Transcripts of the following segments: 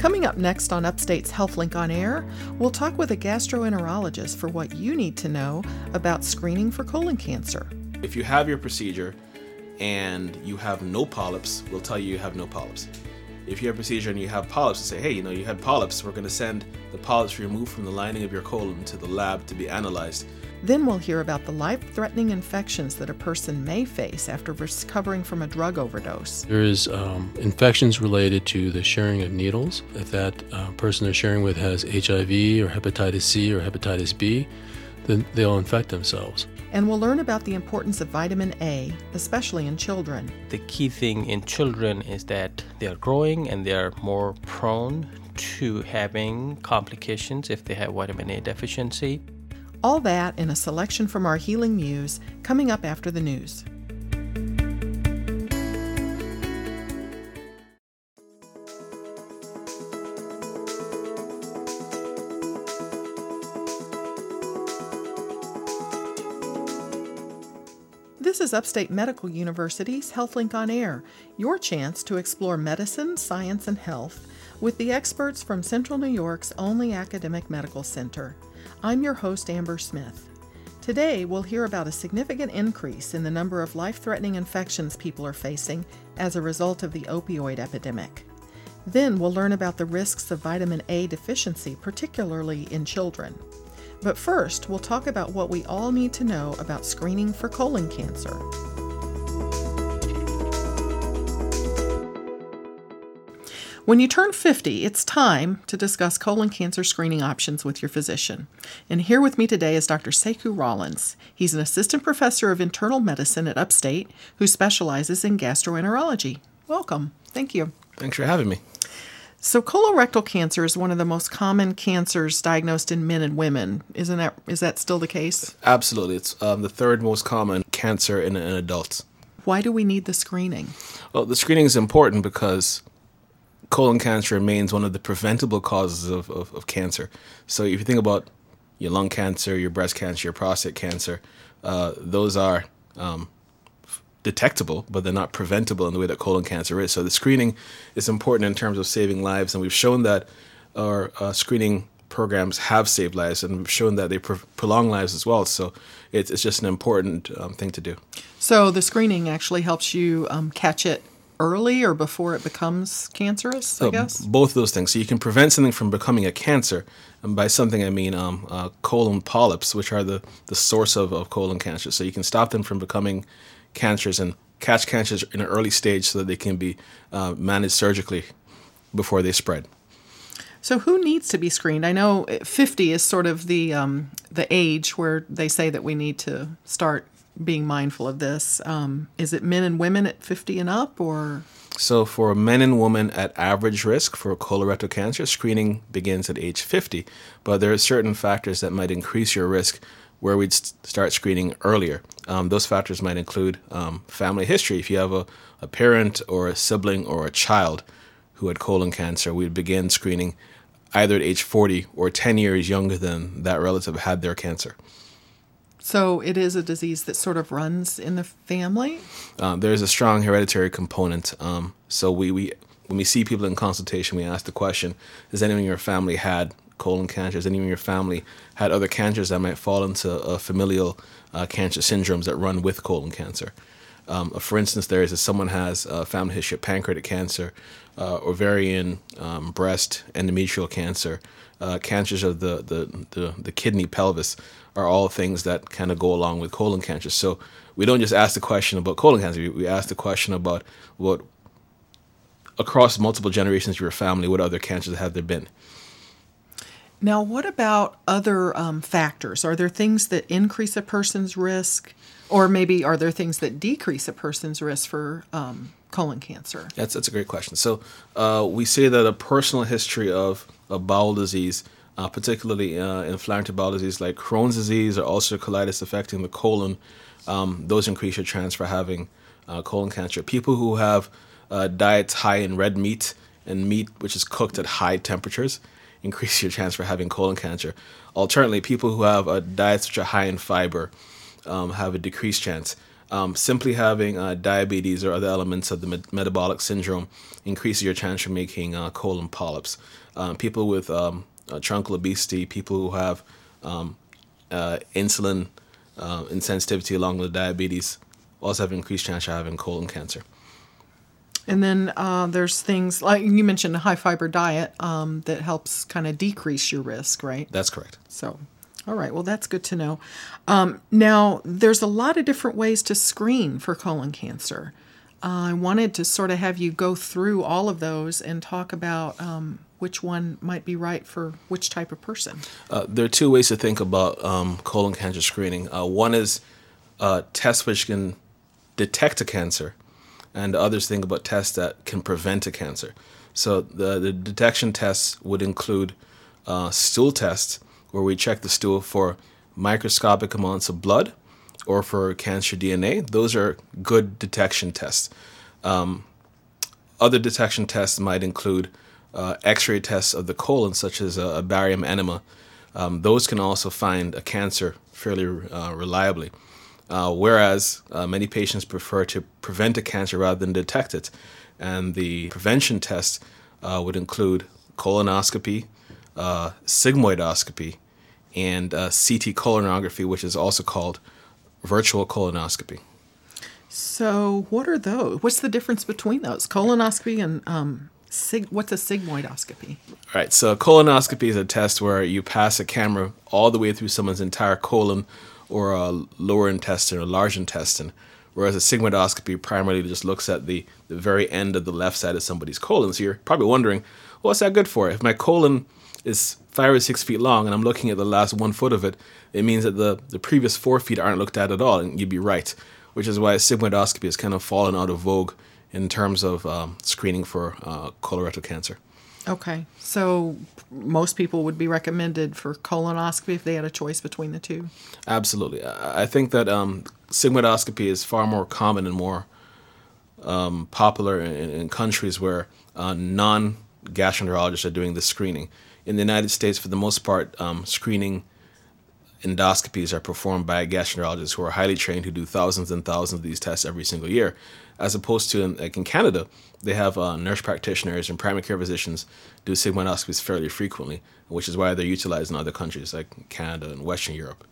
Coming up next on Upstate's HealthLink on Air, we'll talk with a gastroenterologist for what you need to know about screening for colon cancer. If you have your procedure and you have no polyps, we'll tell you you have no polyps. If you have a procedure and you have polyps, we'll say, hey, you know, you had polyps, we're going to send the polyps removed from the lining of your colon to the lab to be analyzed. Then we'll hear about the life threatening infections that a person may face after recovering from a drug overdose. There's um, infections related to the sharing of needles. If that uh, person they're sharing with has HIV or hepatitis C or hepatitis B, then they'll infect themselves. And we'll learn about the importance of vitamin A, especially in children. The key thing in children is that they are growing and they are more prone to having complications if they have vitamin A deficiency. All that in a selection from our Healing Muse coming up after the news. This is Upstate Medical University's HealthLink on Air, your chance to explore medicine, science, and health with the experts from Central New York's only academic medical center. I'm your host, Amber Smith. Today, we'll hear about a significant increase in the number of life threatening infections people are facing as a result of the opioid epidemic. Then, we'll learn about the risks of vitamin A deficiency, particularly in children. But first, we'll talk about what we all need to know about screening for colon cancer. When you turn 50, it's time to discuss colon cancer screening options with your physician. And here with me today is Dr. Sekou Rollins. He's an assistant professor of internal medicine at Upstate who specializes in gastroenterology. Welcome. Thank you. Thanks for having me. So colorectal cancer is one of the most common cancers diagnosed in men and women. Isn't that is that still the case? Absolutely. It's um, the third most common cancer in, in adults. Why do we need the screening? Well, the screening is important because colon cancer remains one of the preventable causes of, of, of, cancer. So if you think about your lung cancer, your breast cancer, your prostate cancer, uh, those are um, detectable, but they're not preventable in the way that colon cancer is. So the screening is important in terms of saving lives, and we've shown that our uh, screening programs have saved lives, and we've shown that they pro- prolong lives as well. So it's, it's just an important um, thing to do. So the screening actually helps you um, catch it early or before it becomes cancerous, I oh, guess? Both of those things. So you can prevent something from becoming a cancer. And by something, I mean um, uh, colon polyps, which are the, the source of, of colon cancer. So you can stop them from becoming cancers and catch cancers in an early stage so that they can be uh, managed surgically before they spread. So who needs to be screened? I know 50 is sort of the um, the age where they say that we need to start being mindful of this. Um, is it men and women at 50 and up, or? So, for men and women at average risk for colorectal cancer, screening begins at age 50, but there are certain factors that might increase your risk where we'd start screening earlier. Um, those factors might include um, family history. If you have a, a parent or a sibling or a child who had colon cancer, we'd begin screening either at age 40 or 10 years younger than that relative had their cancer. So it is a disease that sort of runs in the family. Uh, there's a strong hereditary component. Um, so we, we when we see people in consultation, we ask the question: Has anyone in your family had colon cancer? Has anyone in your family had other cancers that might fall into uh, familial uh, cancer syndromes that run with colon cancer? Um, for instance, there is if someone has a family history of pancreatic cancer, uh, ovarian, um, breast, endometrial cancer, uh, cancers of the, the, the, the, kidney, pelvis, are all things that kind of go along with colon cancer. So we don't just ask the question about colon cancer, we, we ask the question about what, across multiple generations of your family, what other cancers have there been? Now, what about other um, factors? Are there things that increase a person's risk, or maybe are there things that decrease a person's risk for um, colon cancer? That's that's a great question. So uh, we say that a personal history of, of bowel disease, uh, particularly uh, inflammatory bowel disease like Crohn's disease or ulcerative colitis affecting the colon, um, those increase your chance for having uh, colon cancer. People who have uh, diets high in red meat and meat which is cooked at high temperatures increase your chance for having colon cancer. Alternately, people who have uh, diets which are high in fiber um, have a decreased chance. Um, simply having uh, diabetes or other elements of the met- metabolic syndrome increases your chance for making uh, colon polyps. Um, people with um, uh, truncal obesity, people who have um, uh, insulin uh, insensitivity along with diabetes, also have increased chance of having colon cancer. And then uh, there's things like you mentioned a high fiber diet um, that helps kind of decrease your risk, right? That's correct. So, all right, well, that's good to know. Um, now, there's a lot of different ways to screen for colon cancer. Uh, I wanted to sort of have you go through all of those and talk about um, which one might be right for which type of person. Uh, there are two ways to think about um, colon cancer screening. Uh, one is uh, tests which can detect a cancer, and others think about tests that can prevent a cancer. So the, the detection tests would include uh, stool tests, where we check the stool for microscopic amounts of blood or for cancer DNA. Those are good detection tests. Um, other detection tests might include uh, X-ray tests of the colon, such as a, a barium enema. Um, those can also find a cancer fairly uh, reliably. Uh, whereas uh, many patients prefer to prevent a cancer rather than detect it, and the prevention tests uh, would include colonoscopy, uh, sigmoidoscopy, and CT colonography, which is also called virtual colonoscopy. So, what are those? What's the difference between those? Colonoscopy and um, sig- what's a sigmoidoscopy? All right, so colonoscopy is a test where you pass a camera all the way through someone's entire colon or a lower intestine or large intestine, whereas a sigmoidoscopy primarily just looks at the, the very end of the left side of somebody's colon. So you're probably wondering, what's that good for? If my colon is five or six feet long and I'm looking at the last one foot of it, it means that the, the previous four feet aren't looked at at all, and you'd be right, which is why sigmoidoscopy has kind of fallen out of vogue in terms of um, screening for uh, colorectal cancer. Okay, so most people would be recommended for colonoscopy if they had a choice between the two. Absolutely, I think that um, sigmoidoscopy is far more common and more um, popular in, in, countries where uh, non-gastroenterologists are doing the screening. In the United States, for the most part, um, screening endoscopies are performed by gastroenterologists who are highly trained, who do thousands and thousands of these tests every single year as opposed to in, like in Canada, they have uh, nurse practitioners and primary care physicians do sigmoidoscopies fairly frequently, which is why they're utilized in other countries like Canada and Western Europe.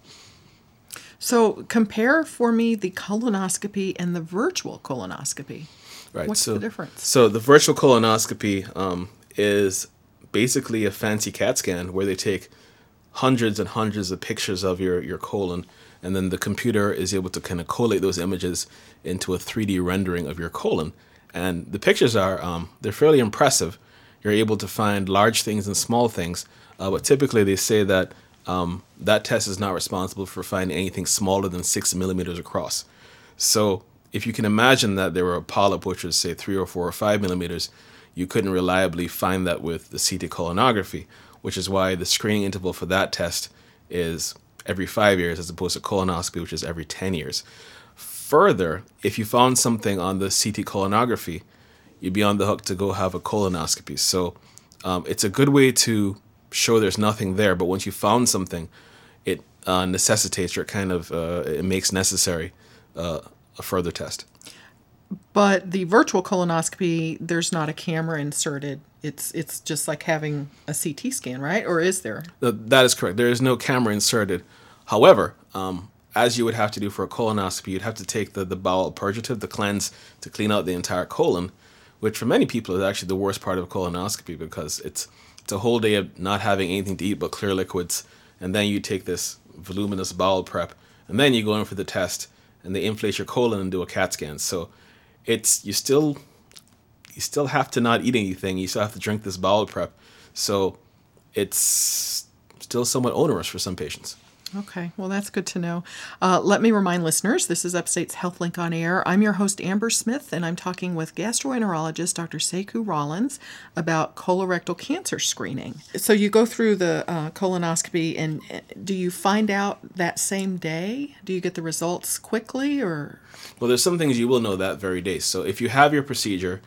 So compare for me the colonoscopy and the virtual colonoscopy. Right. What's so, the difference? So the virtual colonoscopy um, is basically a fancy CAT scan where they take hundreds and hundreds of pictures of your, your colon and then the computer is able to kind of collate those images into a 3D rendering of your colon. And the pictures are um, they're fairly impressive. You're able to find large things and small things, uh, but typically they say that um, that test is not responsible for finding anything smaller than six millimeters across. So if you can imagine that there were a polyp which was say three or four or five millimeters, you couldn't reliably find that with the CT colonography, which is why the screening interval for that test is every five years as opposed to colonoscopy, which is every 10 years. Further, if you found something on the CT colonography, you'd be on the hook to go have a colonoscopy. So um, it's a good way to show there's nothing there, but once you found something, it uh, necessitates or kind of uh, it makes necessary uh, a further test. But the virtual colonoscopy, there's not a camera inserted. It's it's just like having a CT scan, right? Or is there? That is correct. There is no camera inserted. However, um, as you would have to do for a colonoscopy, you'd have to take the, the bowel purgative, the cleanse, to clean out the entire colon, which for many people is actually the worst part of colonoscopy because it's it's a whole day of not having anything to eat but clear liquids, and then you take this voluminous bowel prep, and then you go in for the test, and they inflate your colon and do a CAT scan. So it's you still you still have to not eat anything. You still have to drink this bowel prep. So it's still somewhat onerous for some patients. Okay, well, that's good to know. Uh, let me remind listeners this is Upstate's HealthLink on Air. I'm your host, Amber Smith, and I'm talking with gastroenterologist Dr. Sekou Rollins about colorectal cancer screening. So, you go through the uh, colonoscopy, and uh, do you find out that same day? Do you get the results quickly, or? Well, there's some things you will know that very day. So, if you have your procedure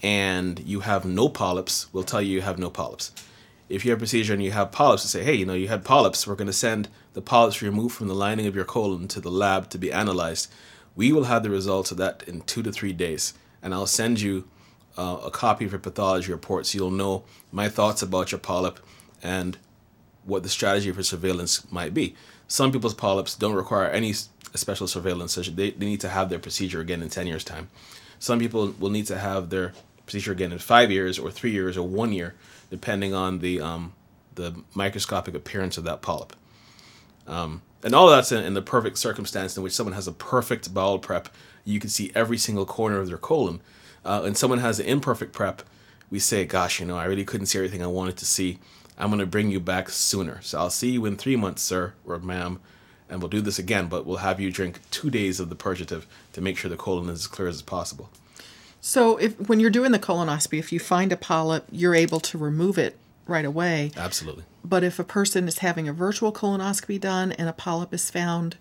and you have no polyps, we'll tell you you have no polyps if you have a procedure and you have polyps, to say, hey, you know, you had polyps, we're going to send the polyps removed from the lining of your colon to the lab to be analyzed. We will have the results of that in two to three days, and I'll send you uh, a copy of your pathology report so you'll know my thoughts about your polyp and what the strategy for surveillance might be. Some people's polyps don't require any special surveillance, so they, they need to have their procedure again in 10 years' time. Some people will need to have their procedure again in five years or three years or one year, depending on the, um, the microscopic appearance of that polyp. Um, and all that's in, in, the perfect circumstance in which someone has a perfect bowel prep. You can see every single corner of their colon. Uh, and someone has an imperfect prep. We say, gosh, you know, I really couldn't see everything I wanted to see. I'm going to bring you back sooner. So I'll see you in three months, sir or ma'am, and we'll do this again, but we'll have you drink two days of the purgative to make sure the colon is as clear as possible. So if when you're doing the colonoscopy, if you find a polyp, you're able to remove it right away. Absolutely. But if a person is having a virtual colonoscopy done and a polyp is found,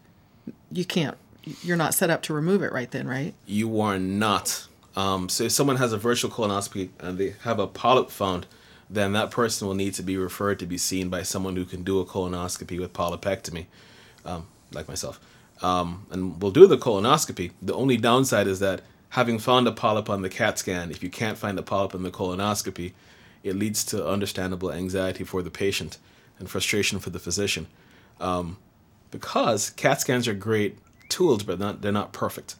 you can't. You're not set up to remove it right then, right? You are not. Um, so if someone has a virtual colonoscopy and they have a polyp found, then that person will need to be referred to be seen by someone who can do a colonoscopy with polypectomy, um, like myself. Um, and we'll do the colonoscopy. The only downside is that having found a polyp on the CAT scan, if you can't find a polyp in the colonoscopy, it leads to understandable anxiety for the patient and frustration for the physician. Um, because CAT scans are great tools, but not, they're not perfect.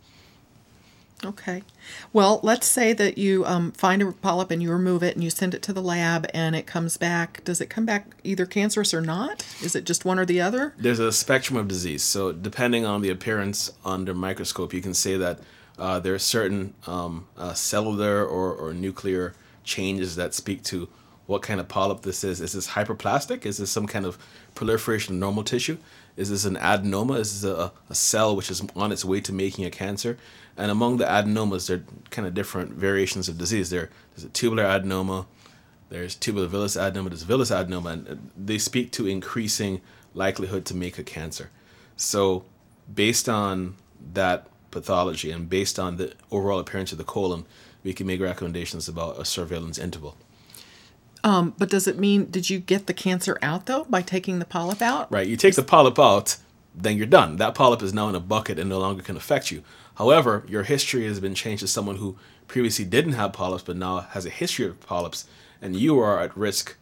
Okay. Well, let's say that you um, find a polyp and you remove it and you send it to the lab and it comes back. Does it come back either cancerous or not? Is it just one or the other? There's a spectrum of disease. So, depending on the appearance under microscope, you can say that uh, there are certain um, uh, cellular or, or nuclear changes that speak to what kind of polyp this is. Is this hyperplastic? Is this some kind of proliferation of normal tissue? Is this an adenoma? Is this a, a cell which is on its way to making a cancer? And among the adenomas, there are kind of different variations of disease. There, there's a tubular adenoma, there's tubular villous adenoma, there's villous adenoma, and uh, they speak to increasing likelihood to make a cancer. So, based on that pathology and based on the overall appearance of the colon, we can make recommendations about a surveillance interval. Um, but does it mean did you get the cancer out though by taking the polyp out? Right. You take the polyp out, then you're done. That polyp is now in a bucket and no longer can affect you. However, your history has been changed to someone who previously didn't have polyps but now has a history of polyps, and you are at risk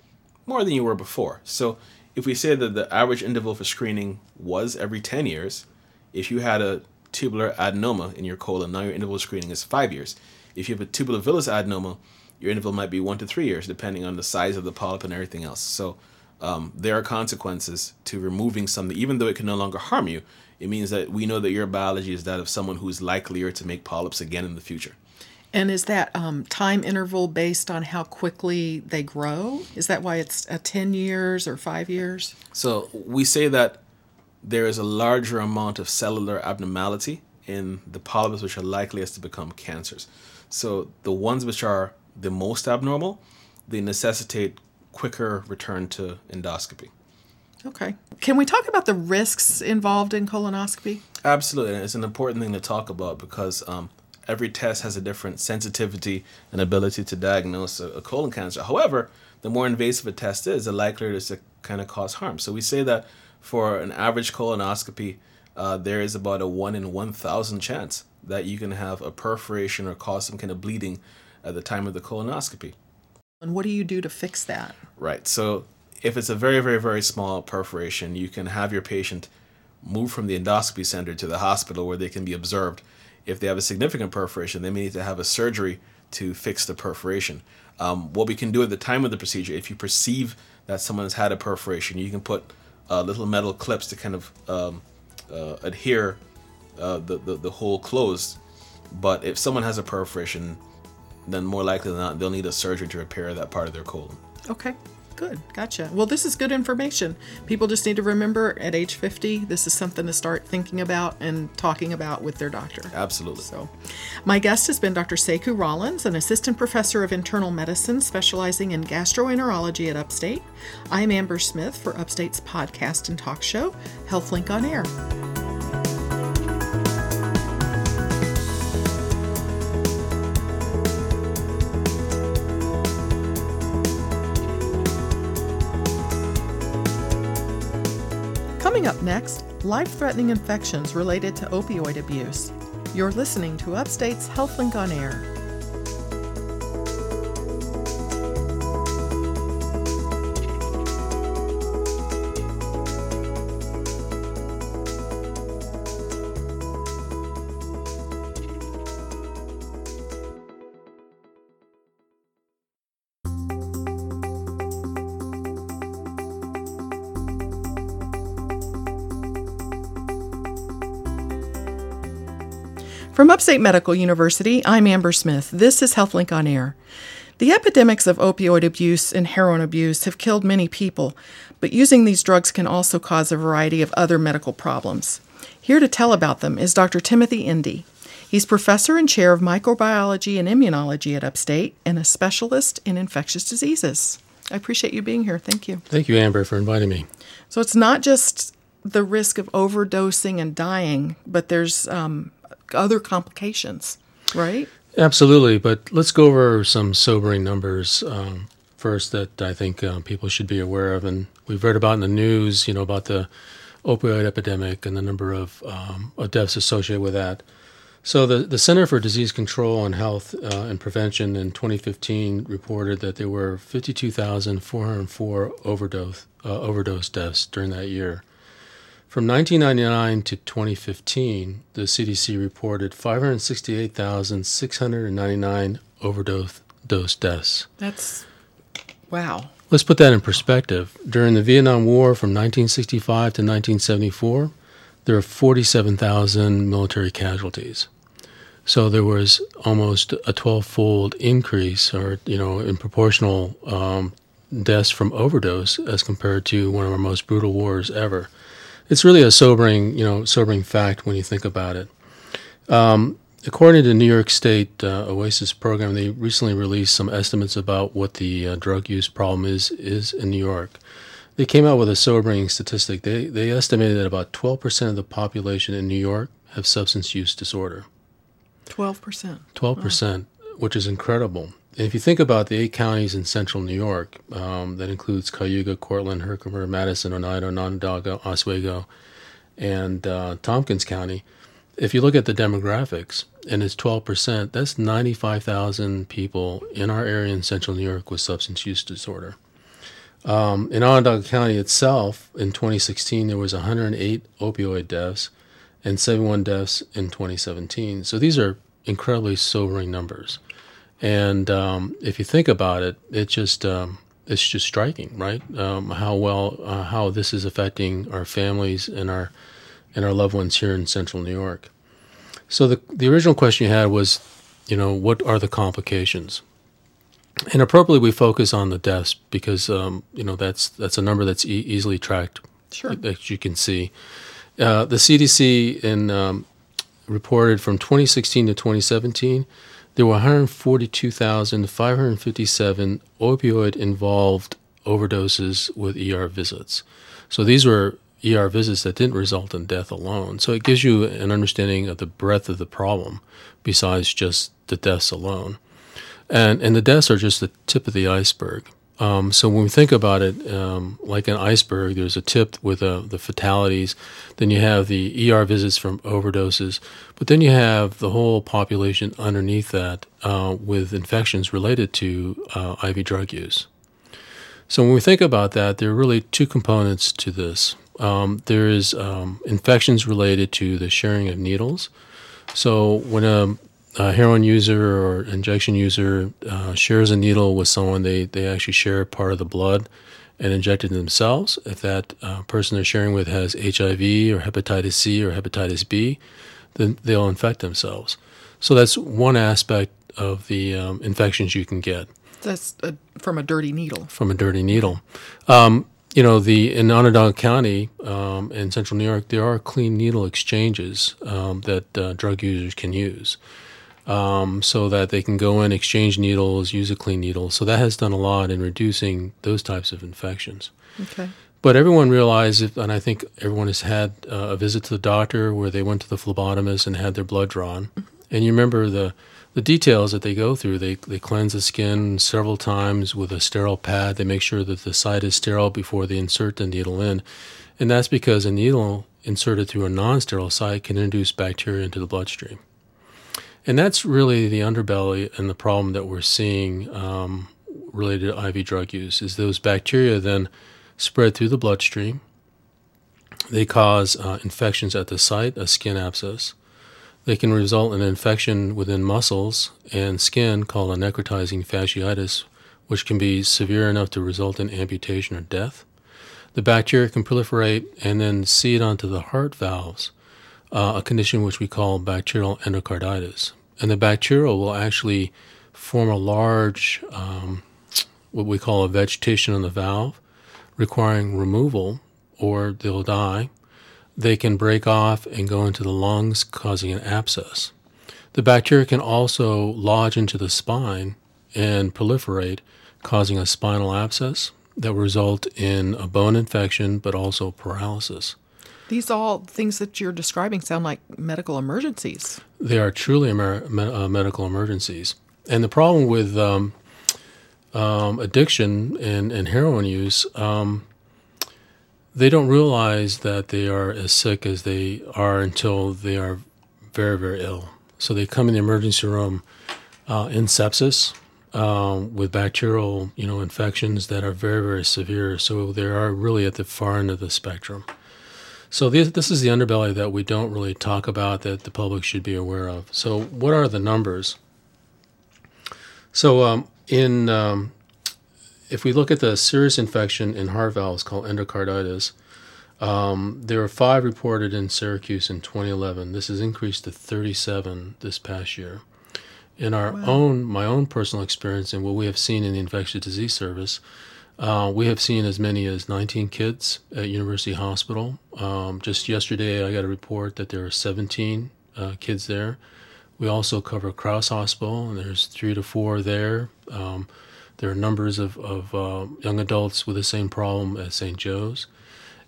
more than you were before. So, if we say that the average interval for screening was every 10 years, if you had a tubular adenoma in your colon, now your interval screening is five years. If you have a tubular villous adenoma, your interval might be one to three years, depending on the size of the polyp and everything else. So, um, there are consequences to removing something, even though it can no longer harm you. It means that we know that your biology is that of someone who is likelier to make polyps again in the future. And is that um, time interval based on how quickly they grow? Is that why it's a 10 years or five years? So we say that there is a larger amount of cellular abnormality in the polyps which are likeliest to become cancers. So the ones which are the most abnormal, they necessitate quicker return to endoscopy. Okay. Can we talk about the risks involved in colonoscopy? Absolutely. It's an important thing to talk about because um, every test has a different sensitivity and ability to diagnose a, a, colon cancer. However, the more invasive a test is, the likelier it is to kind of cause harm. So we say that for an average colonoscopy, uh, there is about a 1 in 1,000 chance that you can have a perforation or cause some kind of bleeding at the time of the colonoscopy. And what do you do to fix that? Right. So if it's a very, very, very small perforation, you can have your patient move from the endoscopy center to the hospital where they can be observed. If they have a significant perforation, they may need to have a surgery to fix the perforation. Um, what we can do at the time of the procedure, if you perceive that someone has had a perforation, you can put uh, little metal clips to kind of um, uh, adhere uh, the, the, the hole closed. But if someone has a perforation, then more likely than not, they'll need a surgery to repair that part of their colon. Okay. Good. Gotcha. Well, this is good information. People just need to remember at age 50, this is something to start thinking about and talking about with their doctor. Absolutely. So, my guest has been Dr. Sekou Rollins, an assistant professor of internal medicine specializing in gastroenterology at Upstate. I'm Amber Smith for Upstate's podcast and talk show, HealthLink on Air. Coming up next, life threatening infections related to opioid abuse. You're listening to Upstate's HealthLink on Air. Upstate Medical University, I'm Amber Smith. This is HealthLink on Air. The epidemics of opioid abuse and heroin abuse have killed many people, but using these drugs can also cause a variety of other medical problems. Here to tell about them is Dr. Timothy Endy. He's professor and chair of microbiology and immunology at Upstate and a specialist in infectious diseases. I appreciate you being here. Thank you. Thank you, Amber, for inviting me. So it's not just the risk of overdosing and dying, but there's um, other complications, right? Absolutely, but let's go over some sobering numbers um, first that I think uh, people should be aware of. And we've read about in the news, you know, about the opioid epidemic and the number of, um, of deaths associated with that. So the, the Center for Disease Control and Health uh, and Prevention in 2015 reported that there were 52,404 overdose uh, overdose deaths during that year. From 1999 to 2015, the CDC reported 568,699 overdose dose deaths. That's wow. Let's put that in perspective. During the Vietnam War from 1965 to 1974, there were 47,000 military casualties. So there was almost a 12-fold increase, or you know, in proportional um, deaths from overdose as compared to one of our most brutal wars ever it's really a sobering, you know, sobering fact when you think about it. Um, according to the New York State uh, OASAS program, they recently released some estimates about what the uh, drug use problem is is in New York. They came out with a sobering statistic. They they estimated that about 12% of the population in New York have substance use disorder. 12%. 12%, which is incredible. If you think about the eight counties in central New York, um, that includes Cayuga, Cortland, Herkimer, Madison, Oneida, Onondaga, Oswego, and uh, Tompkins County, if you look at the demographics and it's 12%, that's 95,000 people in our area in central New York with substance use disorder. Um, in Onondaga County itself, in 2016, there was 108 opioid deaths and 71 deaths in 2017. So these are incredibly sobering numbers. And um, if you think about it, it just um, it's just striking, right? Um, how well uh, how this is affecting our families and our and our loved ones here in Central New York. So the the original question you had was, you know, what are the complications? And appropriately, we focus on the deaths because um, you know that's that's a number that's e- easily tracked, sure. that you can see. Uh, the CDC in um, reported from 2016 to 2017 there were 142,557 opioid involved overdoses with ER visits. So these were ER visits that didn't result in death alone. So it gives you an understanding of the breadth of the problem besides just the deaths alone. And, and the deaths are just the tip of the iceberg. Um, so when we think about it, um, like an iceberg, there's a tip with uh, the fatalities. Then you have the ER visits from overdoses, but then you have the whole population underneath that uh, with infections related to uh, IV drug use. So when we think about that, there are really two components to this. Um, there is um, infections related to the sharing of needles. So when a a heroin user or injection user uh, shares a needle with someone, they, they actually share part of the blood and inject it themselves. If that uh, person they're sharing with has HIV or hepatitis C or hepatitis B, then they'll infect themselves. So that's one aspect of the um, infections you can get. That's a, from a dirty needle. From a dirty needle. Um, you know, the in Onondaga County um, in central New York, there are clean needle exchanges um, that uh, drug users can use um, so that they can go in, exchange needles, use a clean needle. So that has done a lot in reducing those types of infections. Okay. But everyone realized, and I think everyone has had uh, a visit to the doctor where they went to the phlebotomist and had their blood drawn. Mm-hmm. And you remember the, the details that they go through. They, they cleanse the skin several times with a sterile pad. They make sure that the site is sterile before they insert the needle in. And that's because a needle inserted through a non sterile site can introduce bacteria into the bloodstream. And that's really the underbelly and the problem that we're seeing um, related to IV drug use is those bacteria then spread through the bloodstream. They cause uh, infections at the site, a skin abscess. They can result in infection within muscles and skin called a necrotizing fasciitis, which can be severe enough to result in amputation or death. The bacteria can proliferate and then seed onto the heart valves, uh, a condition which we call bacterial endocarditis. And the bacteria will actually form a large, um, what we call a vegetation on the valve, requiring removal, or they'll die they can break off and go into the lungs, causing an abscess. The bacteria can also lodge into the spine and proliferate, causing a spinal abscess that will result in a bone infection but also paralysis. These all things that you're describing sound like medical emergencies. They are truly emer- me- uh, medical emergencies. And the problem with um, um, addiction and, and heroin use, um, they don't realize that they are as sick as they are until they are very, very ill. So they come in the emergency room uh, in sepsis um, with bacterial, you know, infections that are very, very severe. So they are really at the far end of the spectrum. So this, this is the underbelly that we don't really talk about that the public should be aware of. So what are the numbers? So um, in um, if we look at the serious infection in heart valves called endocarditis, um, there were five reported in Syracuse in 2011. This has increased to 37 this past year. In our wow. own, my own personal experience, and what we have seen in the infectious disease service, uh, we have seen as many as 19 kids at University Hospital. Um, just yesterday, I got a report that there are 17 uh, kids there. We also cover Crouse Hospital, and there's three to four there. Um, there are numbers of, of uh, young adults with the same problem at St. Joe's.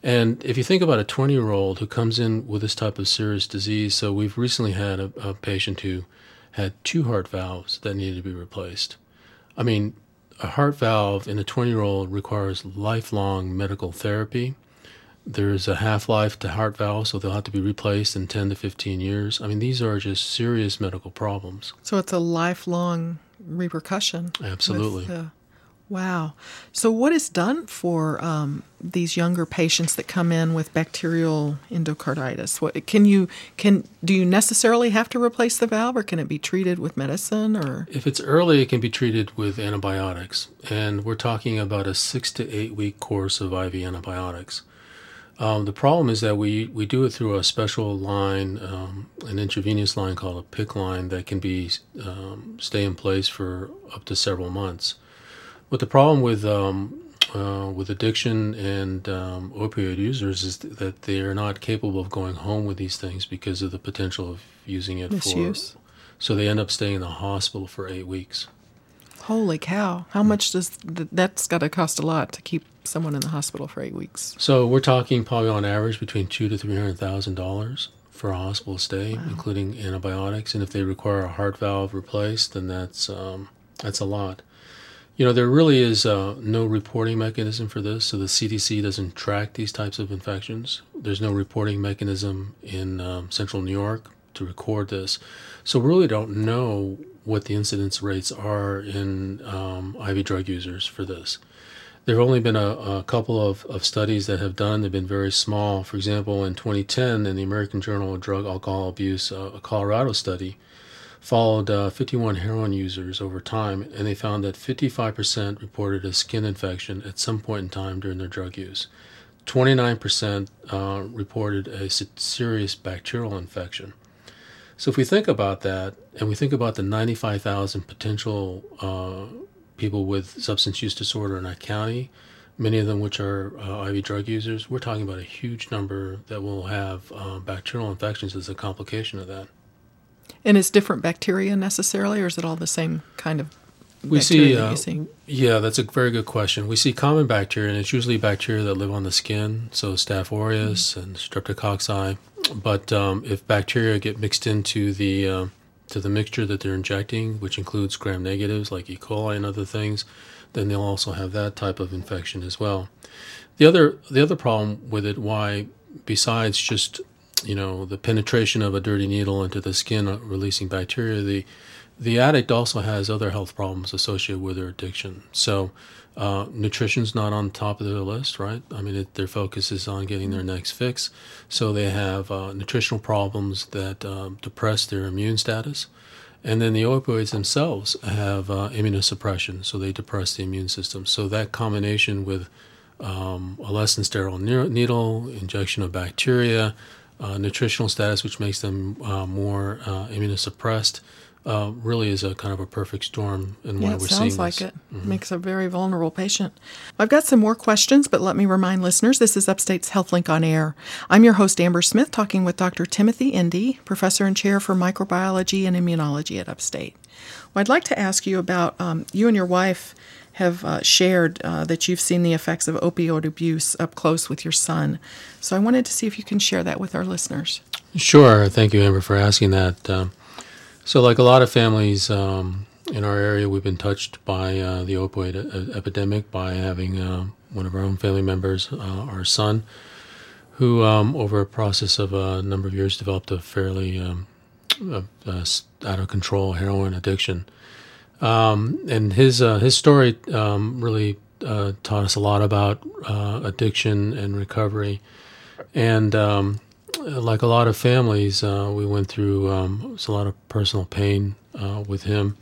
And if you think about a 20 year old who comes in with this type of serious disease, so we've recently had a, a patient who had two heart valves that needed to be replaced. I mean, a heart valve in a 20 year old requires lifelong medical therapy. There's a half life to heart valves, so they'll have to be replaced in 10 to 15 years. I mean, these are just serious medical problems. So it's a lifelong repercussion. Absolutely. Wow. So, what is done for um, these younger patients that come in with bacterial endocarditis? What can you can do? You necessarily have to replace the valve, or can it be treated with medicine? Or if it's early, it can be treated with antibiotics, and we're talking about a six to eight week course of IV antibiotics. Um, the problem is that we, we do it through a special line, um, an intravenous line called a PICC line that can be um, stay in place for up to several months. But the problem with um, uh, with addiction and um, opioid users is that they are not capable of going home with these things because of the potential of using it Misuse. for. So they end up staying in the hospital for eight weeks. Holy cow! How much does th- that's got to cost a lot to keep someone in the hospital for eight weeks? So we're talking probably on average between two to three hundred thousand dollars for a hospital stay, wow. including antibiotics. And if they require a heart valve replaced, then that's um, that's a lot. You know, there really is uh, no reporting mechanism for this, so the CDC doesn't track these types of infections. There's no reporting mechanism in um, central New York to record this. So we really don't know what the incidence rates are in um, IV drug users for this. There have only been a, a, couple of, of studies that have done, they've been very small. For example, in 2010, in the American Journal of Drug Alcohol Abuse, uh, a Colorado study followed uh, 51 heroin users over time, and they found that 55% reported a skin infection at some point in time during their drug use. 29% uh, reported a serious bacterial infection. So if we think about that, and we think about the 95,000 potential uh, people with substance use disorder in our county, many of them which are uh, IV drug users, we're talking about a huge number that will have uh, bacterial infections as a complication of that. And is different bacteria necessarily, or is it all the same kind of we see, uh, yeah, that's a very good question. We see common bacteria, and it's usually bacteria that live on the skin, so Staph aureus mm-hmm. and Streptococci. But um, if bacteria get mixed into the uh, to the mixture that they're injecting, which includes gram negatives like E. coli and other things, then they'll also have that type of infection as well. The other the other problem with it, why besides just you know, the penetration of a dirty needle into the skin, uh, releasing bacteria. The the addict also has other health problems associated with their addiction. So, uh, nutrition's not on top of their list, right? I mean, it, their focus is on getting their next fix. So they have uh, nutritional problems that um, depress their immune status. And then the opioids themselves have uh, immunosuppression, so they depress the immune system. So that combination with um, a less than sterile needle, injection of bacteria, uh, nutritional status, which makes them uh, more uh, immunosuppressed, uh, really is a kind of a perfect storm in yeah, why it we're sounds seeing like this. it makes a very vulnerable patient. I've got some more questions, but let me remind listeners this is Upstate's HealthLink on Air. I'm your host Amber Smith, talking with Dr. Timothy Endy, professor and chair for microbiology and immunology at Upstate. Well, I'd like to ask you about um, you and your wife have uh, shared uh, that you've seen the effects of opioid abuse up close with your son. So I wanted to see if you can share that with our listeners. Sure. Thank you, Amber, for asking that. Um, so, like a lot of families um, in our area, we've been touched by uh, the opioid epidemic by having uh, one of our own family members, uh, our son, who, um, over a process of a number of years, developed a fairly um, out of control heroin addiction. Um, and his uh, his story um, really uh, taught us a lot about uh, addiction and recovery. And um, like a lot of families, uh, we went through um, a lot of personal pain uh, with him.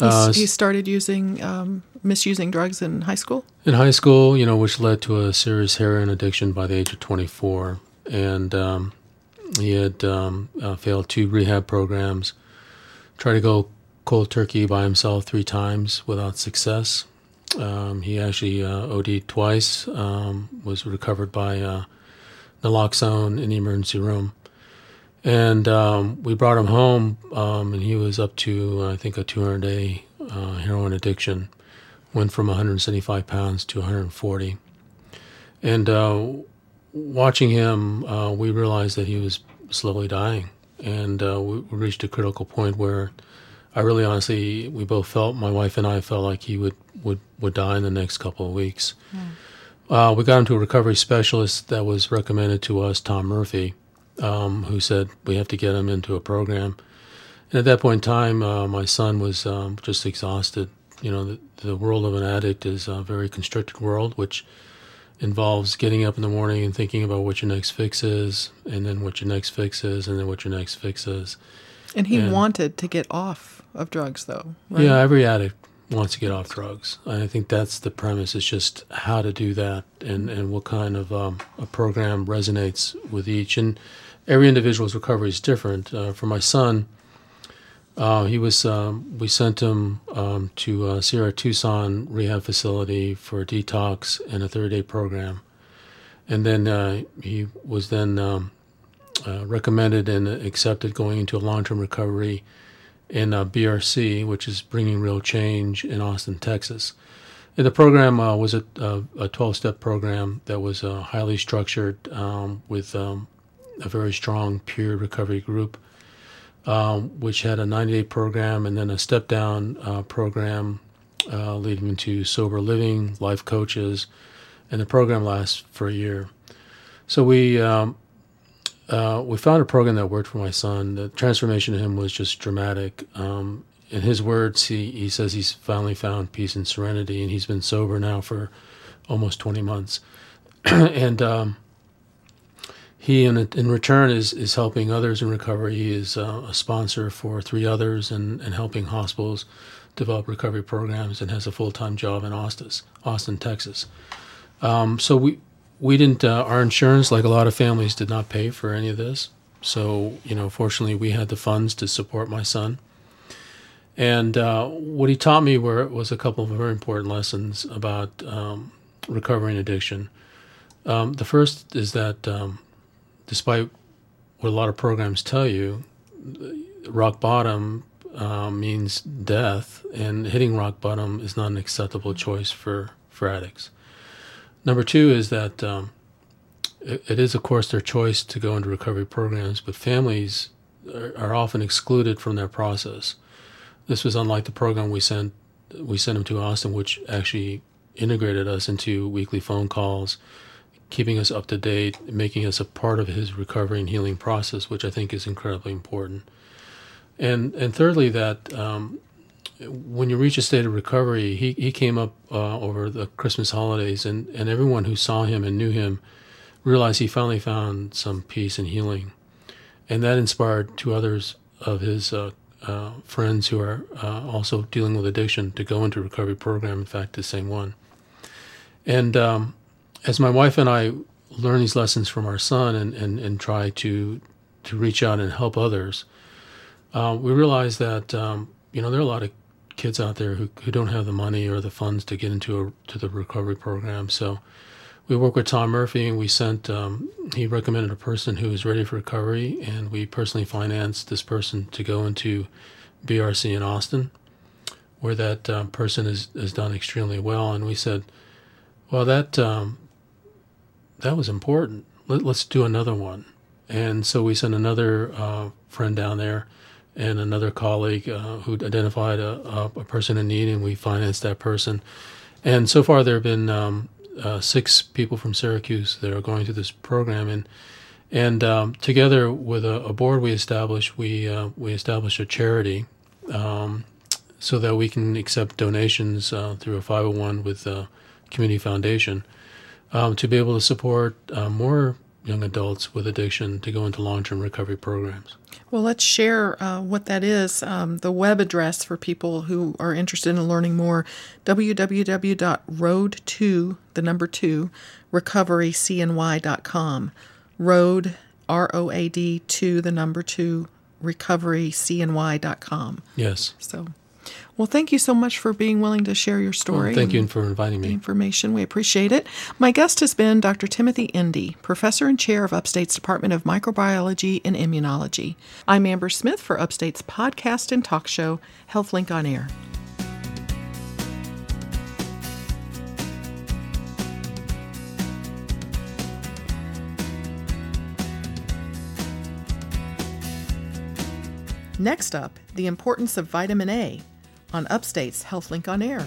Uh, he started using um, misusing drugs in high school. In high school, you know, which led to a serious heroin addiction by the age of 24, and um, he had failed two rehab programs. Tried to go cold turkey by himself three times without success. Um, he actually uh, OD'd twice, um, was recovered by uh, naloxone in the emergency room. And um, we brought him home, um, and he was up to, I think, a 200 day uh, heroin addiction. Went from 175 pounds to 140. And uh, watching him, uh, we realized that he was slowly dying. And uh, we reached a critical point where I really honestly, we both felt, my wife and I felt like he would, would, would die in the next couple of weeks. Mm. Uh, we got him to a recovery specialist that was recommended to us, Tom Murphy, um, who said we have to get him into a program. And at that point in time, uh, my son was um, just exhausted. You know, the, the, world of an addict is a very constricted world, which involves getting up in the morning and thinking about what your next fix is, and then what your next fix is, and then what your next fix is. And he and, wanted to get off of drugs, though. Right? Yeah, every addict wants to get off drugs. I think that's the premise. It's just how to do that and, and what kind of um, a program resonates with each. And every individual's recovery is different. Uh, for my son, uh, he was um, we sent him um, to uh, Sierra Tucson rehab facility for a detox and a 30 day program, and then uh, he was then um, uh, recommended and accepted going into a long term recovery in uh, BRC, which is Bringing Real Change in Austin, Texas. And the program uh, was a, a 12 step program that was uh, highly structured um, with um, a very strong peer recovery group, um, which had a 90 day program and then a step down uh, program uh, leading into sober living, life coaches, and the program lasts for a year. So we um, uh, we found a program that worked for my son. The transformation in him was just dramatic. Um, in his words, he, he says he's finally found peace and serenity, and he's been sober now for almost 20 months. and um, he, in, in return, is, is helping others in recovery. He is uh, a sponsor for three others and, and helping hospitals develop recovery programs and has a full time job in Austin, Austin, Texas. Um, so we we didn't uh, our insurance like a lot of families did not pay for any of this. So you know fortunately we had the funds to support my son. And uh, what he taught me were was a couple of very important lessons about um, recovering addiction. Um, the first is that um, despite what a lot of programs tell you rock bottom uh, means death and hitting rock bottom is not an acceptable choice for for addicts Number two is that um, it, it is, of course, their choice to go into recovery programs, but families are, are, often excluded from that process. This was unlike the program we sent we sent them to Austin, which actually integrated us into weekly phone calls, keeping us up to date, making us a part of his recovery and healing process, which I think is incredibly important. And and thirdly, that um, when you reach a state of recovery, he, he came up uh, over the Christmas holidays, and, and everyone who saw him and knew him realized he finally found some peace and healing. And that inspired two others of his uh, uh, friends who are uh, also dealing with addiction to go into recovery program. In fact, the same one. And um, as my wife and I learn these lessons from our son and, and, and try to to reach out and help others, uh, we realize that um, you know there are a lot of kids out there who, who don't have the money or the funds to get into a, to the recovery program. So we worked with Tom Murphy and we sent um, he recommended a person who was ready for recovery and we personally financed this person to go into BRC in Austin where that um, person has, has done extremely well. And we said well that um, that was important. Let, us do another one. And so we sent another uh, friend down there and another colleague uh, who identified a, a, person in need, and we financed that person. And so far, there have been um, uh, six people from Syracuse that are going through this program, and and um, together with a, a, board we established, we uh, we established a charity um, so that we can accept donations uh, through a 501 with a community foundation um, to be able to support uh, more young adults with addiction to go into long-term recovery programs. Well, let's share uh, what that is. Um, the web address for people who are interested in learning more www.road2, the number 2, recoverycny.com. Road, R O A D, 2, the number 2, recoverycny.com. Yes. So well, thank you so much for being willing to share your story. Well, thank you for inviting me. Information, we appreciate it. My guest has been Dr. Timothy Endy, professor and chair of Upstate's Department of Microbiology and Immunology. I'm Amber Smith for Upstate's podcast and talk show, HealthLink on Air. Next up, the importance of vitamin A on Upstate's HealthLink on Air.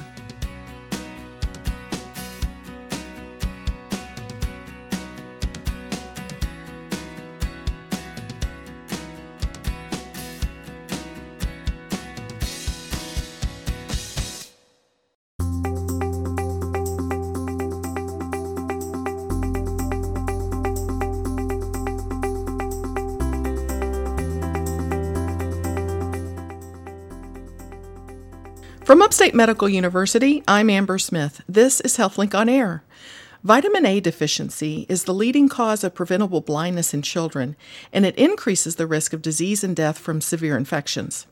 From Upstate Medical University, I'm Amber Smith. This is HealthLink on Air. Vitamin A deficiency is the leading cause of preventable blindness in children, and it increases the risk of disease and death from severe infections.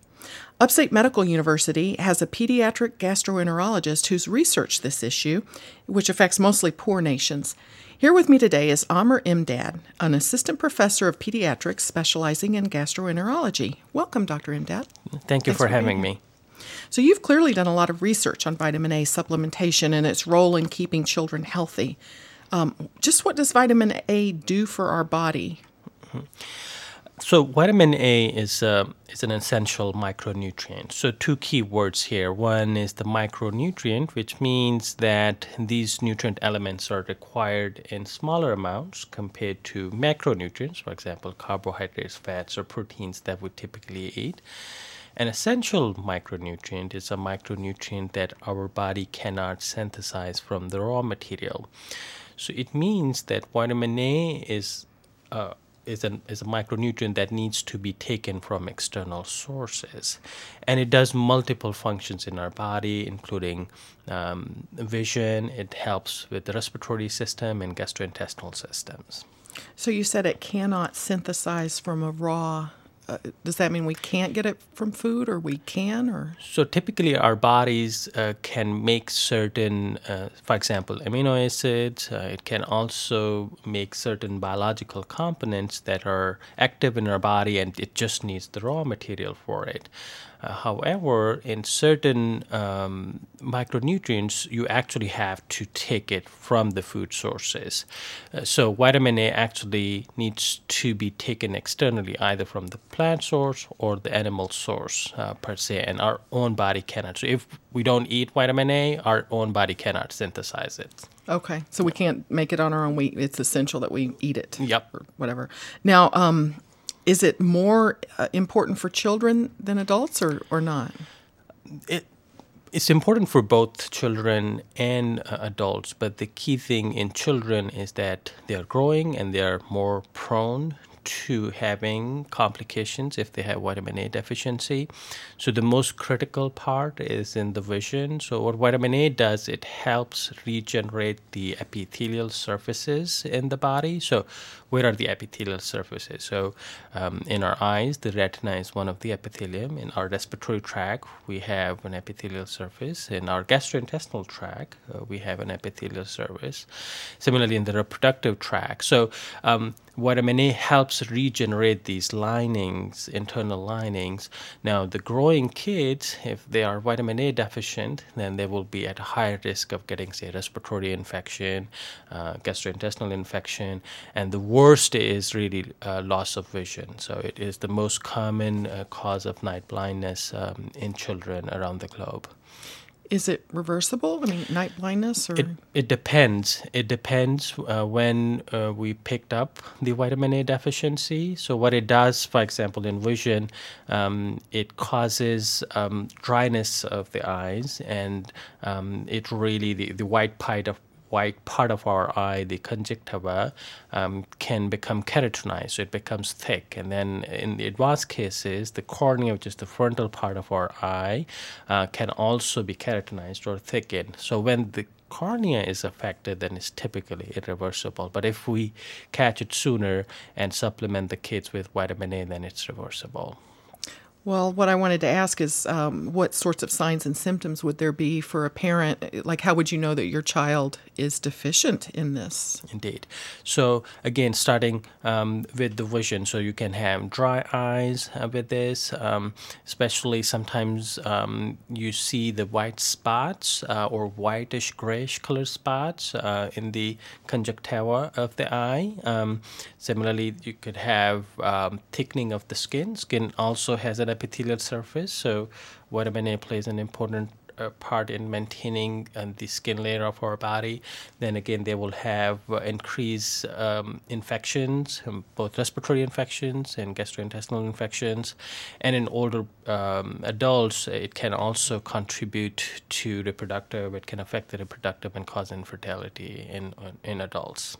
Upstate Medical University has a pediatric gastroenterologist who's researched this issue, which affects mostly poor nations. Here with me today is Amr Imdad, an assistant professor of pediatrics specializing in gastroenterology. Welcome, Dr. Imdad. Thank you for, for having me. So, you've clearly done a lot of research on vitamin A supplementation and its role in keeping children healthy. Um, just what does vitamin A do for our body? So, vitamin A is uh, is an essential micronutrient. So, two key words here. One is the micronutrient, which means that these nutrient elements are required in smaller amounts compared to macronutrients, for example, carbohydrates, fats, or proteins that we typically eat. An essential micronutrient is a micronutrient that our body cannot synthesize from the raw material. So it means that vitamin A is uh, is an is a micronutrient that needs to be taken from external sources, and it does multiple functions in our body, including um, vision. It helps with the respiratory system and gastrointestinal systems. So you said it cannot synthesize from a raw uh, does that mean we can't get it from food or we can or? So typically our bodies uh, can make certain uh, for example amino acids. Uh, it can also make certain biological components that are active in our body and it just needs the raw material for it Uh, however, in certain um, micronutrients, you actually have to take it from the food sources. Uh, so, vitamin A actually needs to be taken externally, either from the plant source or the animal source uh, per se, and our own body cannot. So, if we don't eat vitamin A, our own body cannot synthesize it. Okay, so we can't make it on our own. We it's essential that we eat it. Yep. Or whatever. Now, um, is it more uh, important for children than adults, or or not? It it's important for both children and uh, adults, but the key thing in children is that they are growing and they are more prone to having complications if they have vitamin A deficiency. So the most critical part is in the vision. So what vitamin A does, it helps regenerate the epithelial surfaces in the body. So where are the epithelial surfaces? So um, in our eyes, the retina is one of the epithelium. In our respiratory tract, we have an epithelial surface. In our gastrointestinal tract, uh, we have an epithelial surface. Similarly, in the reproductive tract. So um, vitamin A helps regenerate these linings, internal linings. Now, the growing kids, if they are vitamin A deficient, then they will be at a higher risk of getting, say, respiratory infection, uh, gastrointestinal infection, and the worst is really uh, loss of vision. So, it is the most common uh, cause of night blindness um, in children around the globe. Is it reversible? I mean, night blindness, or It, it depends. It depends uh, when uh, we picked up the vitamin A deficiency. So, what it does, for example, in vision, um, it causes um, dryness of the eyes, and um, it really, the, the white part of white part of our eye, the conjunctiva, um, can become keratinized. So it becomes thick. And then in the advanced cases, the cornea, which is the frontal part of our eye, uh, can also be keratinized or thickened. So when the cornea is affected, then it's typically irreversible. But if we catch it sooner and supplement the kids with vitamin A, then it's reversible. Well, what I wanted to ask is um, what sorts of signs and symptoms would there be for a parent? Like, how would you know that your child is deficient in this? Indeed. So, again, starting um, with the vision, so you can have dry eyes uh, with this, um, especially sometimes um, you see the white spots uh, or whitish grayish color spots uh, in the conjunctiva of the eye. Um, similarly, you could have um, thickening of the skin. Skin also has an epithelial surface, so vitamin A plays an important uh, part in maintaining uh, the skin layer of our body. Then again, they will have uh, increased um, infections, um, both respiratory infections and gastrointestinal infections. And in older um, adults, it can also contribute to reproductive. It can affect the reproductive and cause infertility in in adults.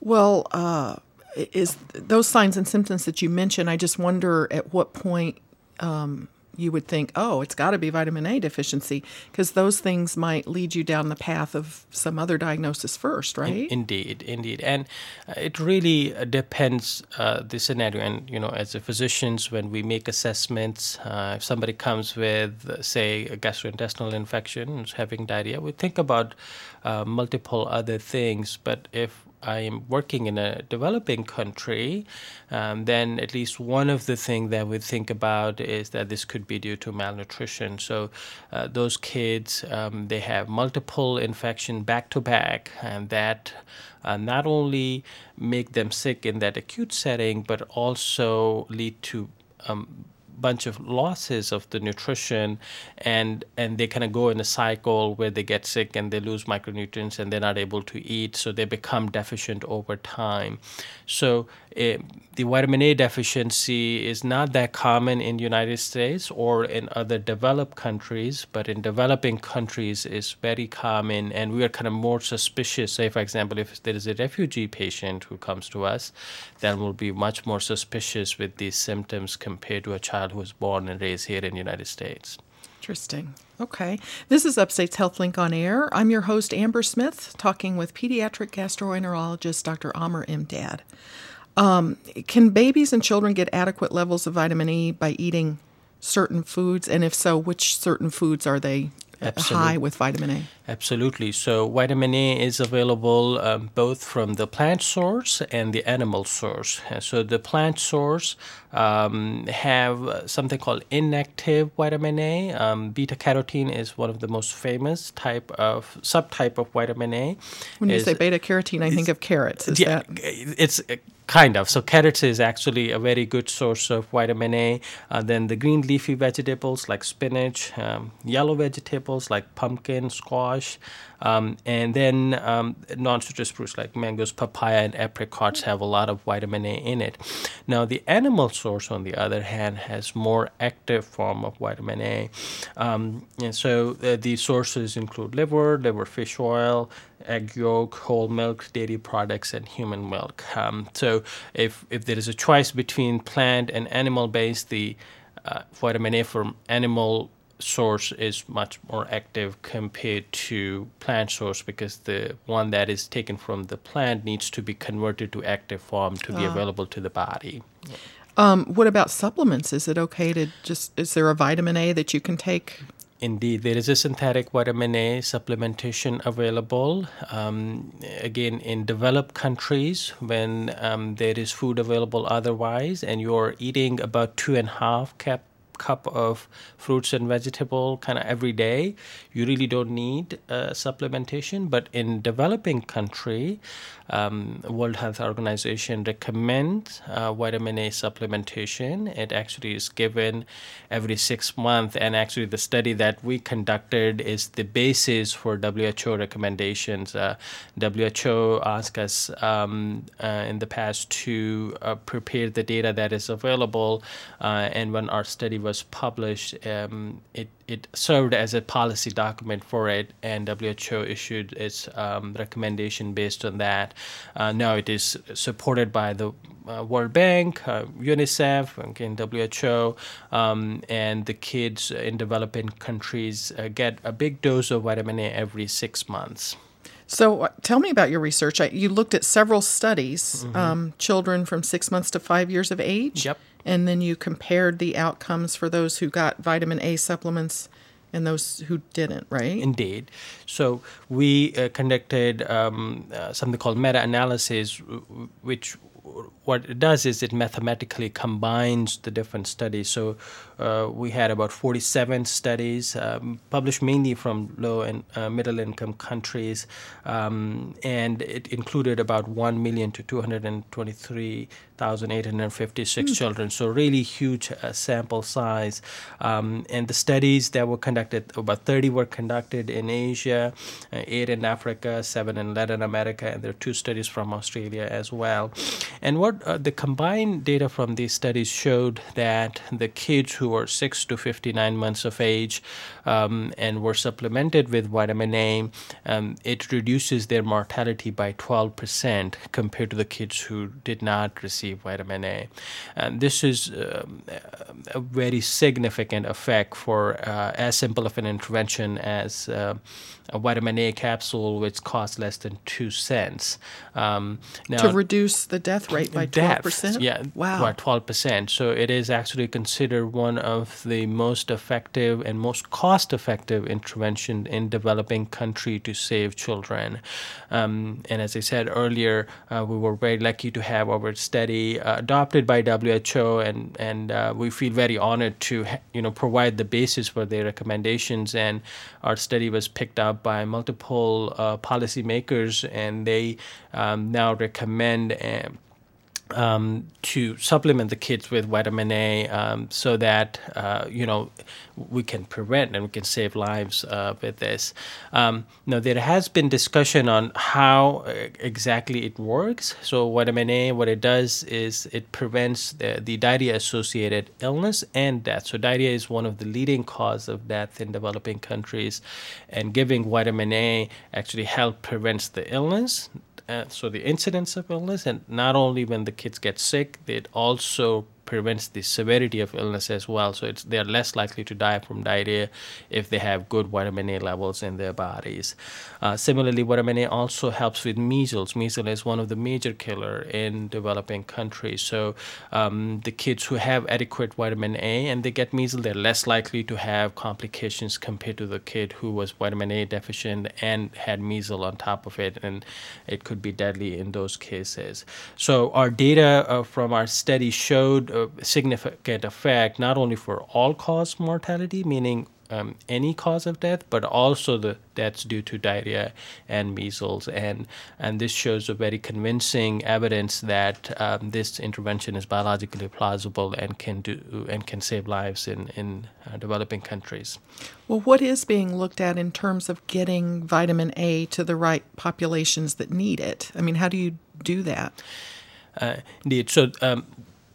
Well, uh, is those signs and symptoms that you mentioned? I just wonder at what point um, you would think, oh, it's got to be vitamin A deficiency, because those things might lead you down the path of some other diagnosis first, right? In, indeed, indeed, and uh, it really uh, depends uh, the scenario. And you know, as a physicians, when we make assessments, uh, if somebody comes with, say, a gastrointestinal infection, having diarrhea, we think about uh, multiple other things. But if I am working in a developing country, um, then at least one of the things that we think about is that this could be due to malnutrition. So uh, those kids, um, they have multiple infection back to back, and that uh, not only make them sick in that acute setting, but also lead to um, bunch of losses of the nutrition and and they kind of go in a cycle where they get sick and they lose micronutrients and they're not able to eat so they become deficient over time so uh, the vitamin A deficiency is not that common in United States or in other developed countries, but in developing countries is very common, and we are kind of more suspicious. Say, for example, if there is a refugee patient who comes to us, then we'll be much more suspicious with these symptoms compared to a child who was born and raised here in the United States. Interesting. Okay. This is Upstate's HealthLink on Air. I'm your host, Amber Smith, talking with pediatric gastroenterologist Dr. Amr Imdad. Um, can babies and children get adequate levels of vitamin E by eating certain foods? And if so, which certain foods are they high with vitamin A. Absolutely. So, vitamin A is available um, both from the plant source and the animal source. So, the plant source um, have something called inactive vitamin A. Um, beta carotene is one of the most famous type of subtype of vitamin A. When you Is- say beta carotene, I think of carrots. Is yeah, that it's kind of. So carrots is actually a very good source of vitamin A. Uh, then the green leafy vegetables like spinach, um, yellow vegetables like pumpkin, squash, um, and then um, non-citrus fruits like mangoes, papaya, and apricots have a lot of vitamin A in it. Now the animal source, on the other hand, has more active form of vitamin A. Um, and so uh, the sources include liver, liver fish oil, egg yolk, whole milk, dairy products, and human milk. Um, so, if, if there is a choice between plant and animal based, the uh, vitamin A from animal source is much more active compared to plant source because the one that is taken from the plant needs to be converted to active form to be available to the body. um, what about supplements? Is it okay to just is there a vitamin A that you can take? Indeed, there is a synthetic vitamin A supplementation available. Um, again, in developed countries, when um, there is food available otherwise, and you're eating about two and a half cup cup of fruits and vegetable kind of every day, you really don't need uh, supplementation. But in developing country, um, World Health Organization recommends uh, vitamin A supplementation. It actually is given every six months, and actually the study that we conducted is the basis for WHO recommendations. Uh, WHO asked us um, uh, in the past to uh, prepare the data that is available, uh, and when our study was published, um, it it served as a policy document for it, and WHO issued its um, recommendation based on that. Uh, now it is supported by the uh, World Bank, uh, UNICEF, again WHO, um, and the kids in developing countries uh, get a big dose of vitamin A every six months. So, uh, tell me about your research. I, you looked at several studies, um, children from six months to five years of age. Yep. And then you compared the outcomes for those who got vitamin A supplements and those who didn't, right? Indeed. So we uh, conducted um, uh, something called meta-analysis, which what it does is it mathematically combines the different studies. So uh, we had about 47 studies um, published mainly from low and uh, middle income countries, um, and it included about 1 million to 223,856 children. So really huge uh, sample size. Um, and the studies that were conducted, about 30 were conducted in Asia, uh, 8 in Africa, 7 in Latin America, and there are two studies from Australia as well. And what uh, the combined data from these studies showed that the kids who were 6 to 59 months of age um, and were supplemented with vitamin A, um, it reduces their mortality by 12% compared to the kids who did not receive vitamin A. And this is um, a very significant effect for uh, as simple of an intervention as uh, a vitamin A capsule, which costs less than two cents. Um, now, to reduce the death rate by twelve percent. Deaths, Yeah, Wow. by twelve percent. So it is actually considered one of the most effective and most cost-effective intervention in developing country to save children. Um, and as I said earlier, uh, we were very lucky to have our study uh, adopted by WHO, and and uh, we feel very honored to you know provide the basis for their recommendations. And our study was picked up by multiple uh, policymakers, and they um, now recommend. Uh, um, to supplement the kids with vitamin A um, so that uh, you know we can prevent and we can save lives uh, with this. Um, now there has been discussion on how uh, exactly it works. So vitamin A, what it does is it prevents the, the diarrhea-associated illness and death. So diarrhea is one of the leading cause of death in developing countries, and giving vitamin A actually help prevents the illness uh, so the incidence of illness and not only when the kids get sick it also prevents the severity of illness as well. So it's they're less likely to die from diarrhea if they have good vitamin A levels in their bodies. Uh, similarly, vitamin A also helps with measles. Measles is one of the major killer in developing countries. So um, the kids who have adequate vitamin A and they get measles, they're less likely to have complications compared to the kid who was vitamin A deficient and had measles on top of it, and it could be deadly in those cases. So our data uh, from our study showed a significant effect not only for all cause mortality, meaning um, any cause of death, but also the deaths due to diarrhea and measles. And, and this shows a very convincing evidence that um, this intervention is biologically plausible and can do and can save lives in, in uh, developing countries. Well, what is being looked at in terms of getting vitamin A to the right populations that need it? I mean, how do you do that? Uh, indeed. So, um,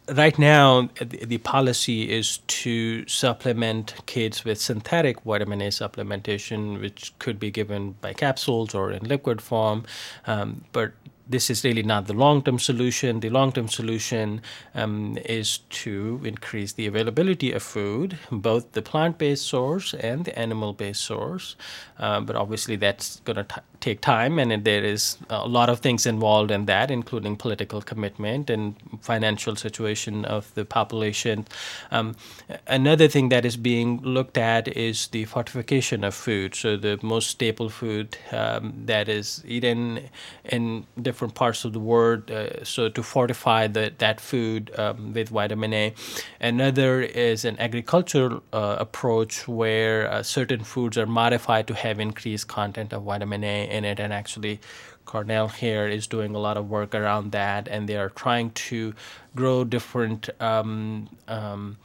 right now the, policy is to supplement kids with synthetic vitamin A supplementation, which could be given by capsules or in liquid form. Um, but this is really not the long term solution. The long term solution um, is to increase the availability of food, both the plant based source and the animal based source. Uh, but obviously, that's going to take time, and there is a lot of things involved in that, including political commitment and financial situation of the population. Um, another thing that is being looked at is the fortification of food. So the most staple food um, that is eaten in different parts of the world. Uh, so to fortify the, that food um, with vitamin A. Another is an agricultural uh, approach where uh, certain foods are modified to have increased content of vitamin A in it. And actually, Cornell here is doing a lot of work around that, and they are trying to grow different. Um, um,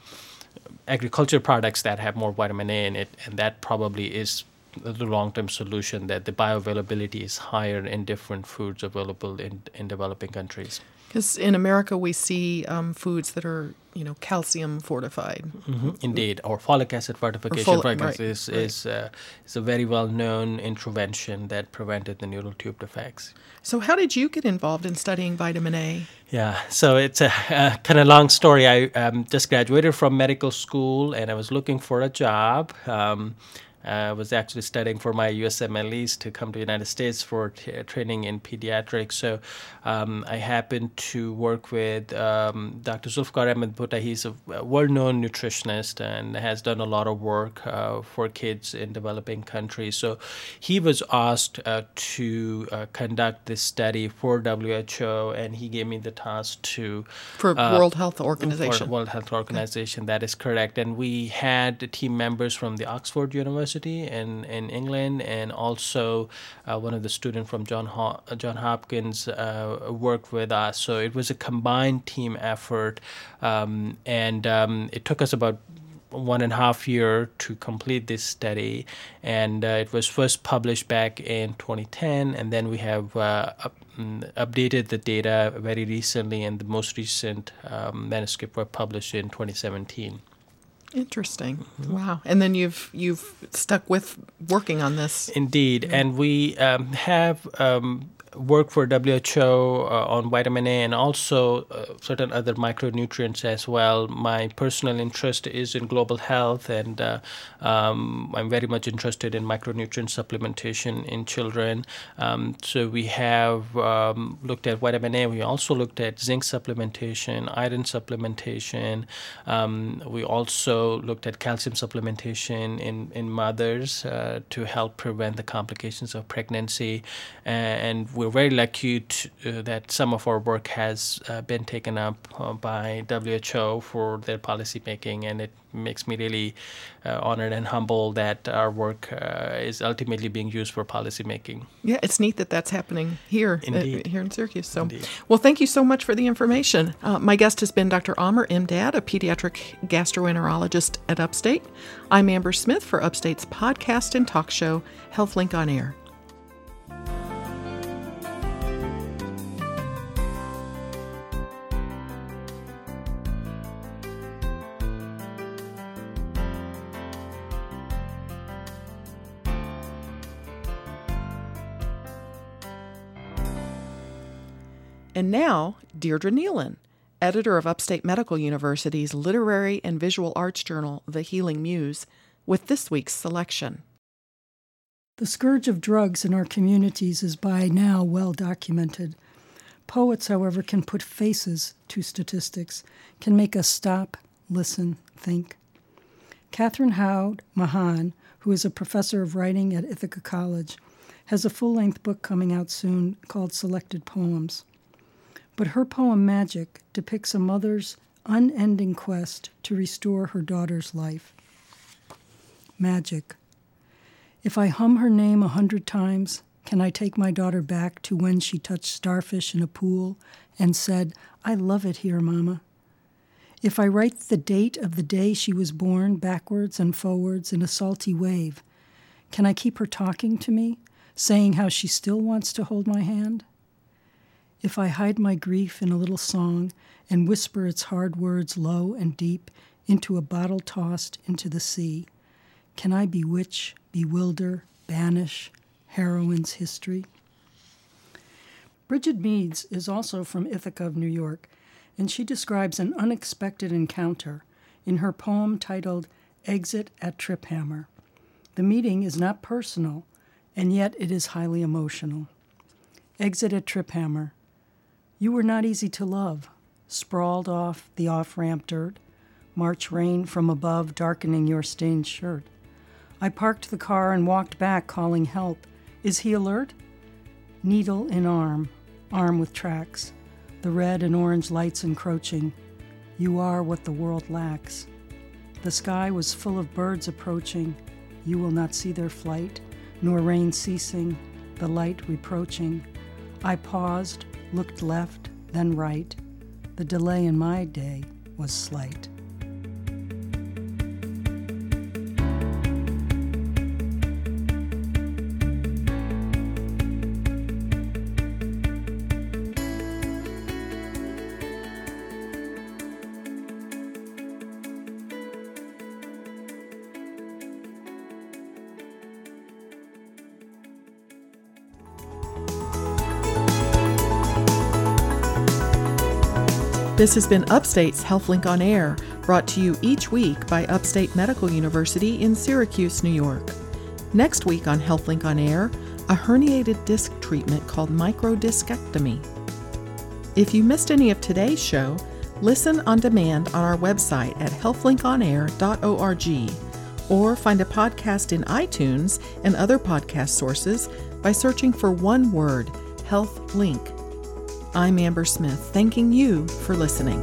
agriculture products that have more vitamin A in it, and that probably is the long-term solution that the bioavailability is higher in different foods available in, in developing countries. Because in America, we see um, foods that are, you know, calcium fortified. Mm-hmm. Indeed, or folic acid fortification, folic, right, is right. is uh, is a very well known intervention that prevented the neural tube defects. So, how did you get involved in studying vitamin A? Yeah, so it's a, a kind of long story. I um, just graduated from medical school, and I was looking for a job. Um, I uh, was actually studying for my USMLEs to come to the United States for t- training in pediatrics. So um, I happened to work with um, Dr. Zulfiqar Ahmed Bhutta. He's a well-known nutritionist and has done a lot of work uh, for kids in developing countries. So he was asked uh, to uh, conduct this study for WHO, and he gave me the task to for uh, World Health Organization. For World Health Organization, that is correct. And we had team members from the Oxford University University in, in England, and also uh, one of the students from John Ho- John Hopkins uh, worked with us. So it was a combined team effort, um, and um, it took us about one and a half year to complete this study, and uh, it was first published back in 2010, and then we have uh, up, mm, updated the data very recently, and the most recent um, manuscript were published in 2017. Interesting. Mm-hmm. Wow. And then you've you've stuck with working on this. Indeed, mm-hmm. and we um, have um, work for WHO uh, on vitamin A and also uh, certain other micronutrients as well. My personal interest is in global health, and uh, um, I'm very much interested in micronutrient supplementation in children. Um, so we have um, looked at vitamin A. We also looked at zinc supplementation, iron supplementation. Um, we also looked at calcium supplementation in in mothers uh, to help prevent the complications of pregnancy, and we're very lucky to, uh, that some of our work has uh, been taken up uh, by WHO for their policy making, and it makes me really uh, honored and humble that our work uh, is ultimately being used for policy making. Yeah, it's neat that that's happening here uh, here in Syracuse. So, Indeed. well, thank you so much for the information. my guest has been Dr. Amr Imdad, a pediatric gastroenterologist at Upstate. I'm Amber Smith for Upstate's podcast and talk show, HealthLink on Air. And now, Deirdre Neilen, editor of Upstate Medical University's literary and visual arts journal, The Healing Muse, with this week's selection. The scourge of drugs in our communities is by now well documented. Poets, however, can put faces to statistics, can make us stop, listen, think. Katharyn Howd Machan, who is a professor of writing at Ithaca College, has a full length book coming out soon called Selected Poems. But her poem Magic depicts a mother's unending quest to restore her daughter's life. Magic. If I hum her name a hundred times, can I take my daughter back to when she touched starfish in a pool and said, I love it here, Mama? If I write the date of the day she was born backwards and forwards in a salty wave, can I keep her talking to me, saying how she still wants to hold my hand? If I hide my grief in a little song and whisper its hard words low and deep into a bottle tossed into the sea, can I bewitch, bewilder, banish heroin's history? Bridget Meads is also from Ithaca of New York, and she describes an unexpected encounter in her poem titled Exit at Triphammer. The meeting is not personal, and yet it is highly emotional. Exit at Triphammer. You were not easy to love, sprawled off the off ramp dirt, March rain from above darkening your stained shirt. I parked the car and walked back, calling help. Is he alert? Needle in arm, arm with tracks, the red and orange lights encroaching. You are what the world lacks. The sky was full of birds approaching. You will not see their flight, nor rain ceasing, the light reproaching. I paused, looked left, then right. The delay in my day was slight. This has been Upstate's HealthLink on Air, brought to you each week by Upstate Medical University in Syracuse, New York. Next week on HealthLink on Air, a herniated disc treatment called microdiscectomy. If you missed any of today's show, listen on demand on our website at healthlinkonair.org or find a podcast in iTunes and other podcast sources by searching for one word, Health Link. I'm Amber Smith, thanking you for listening.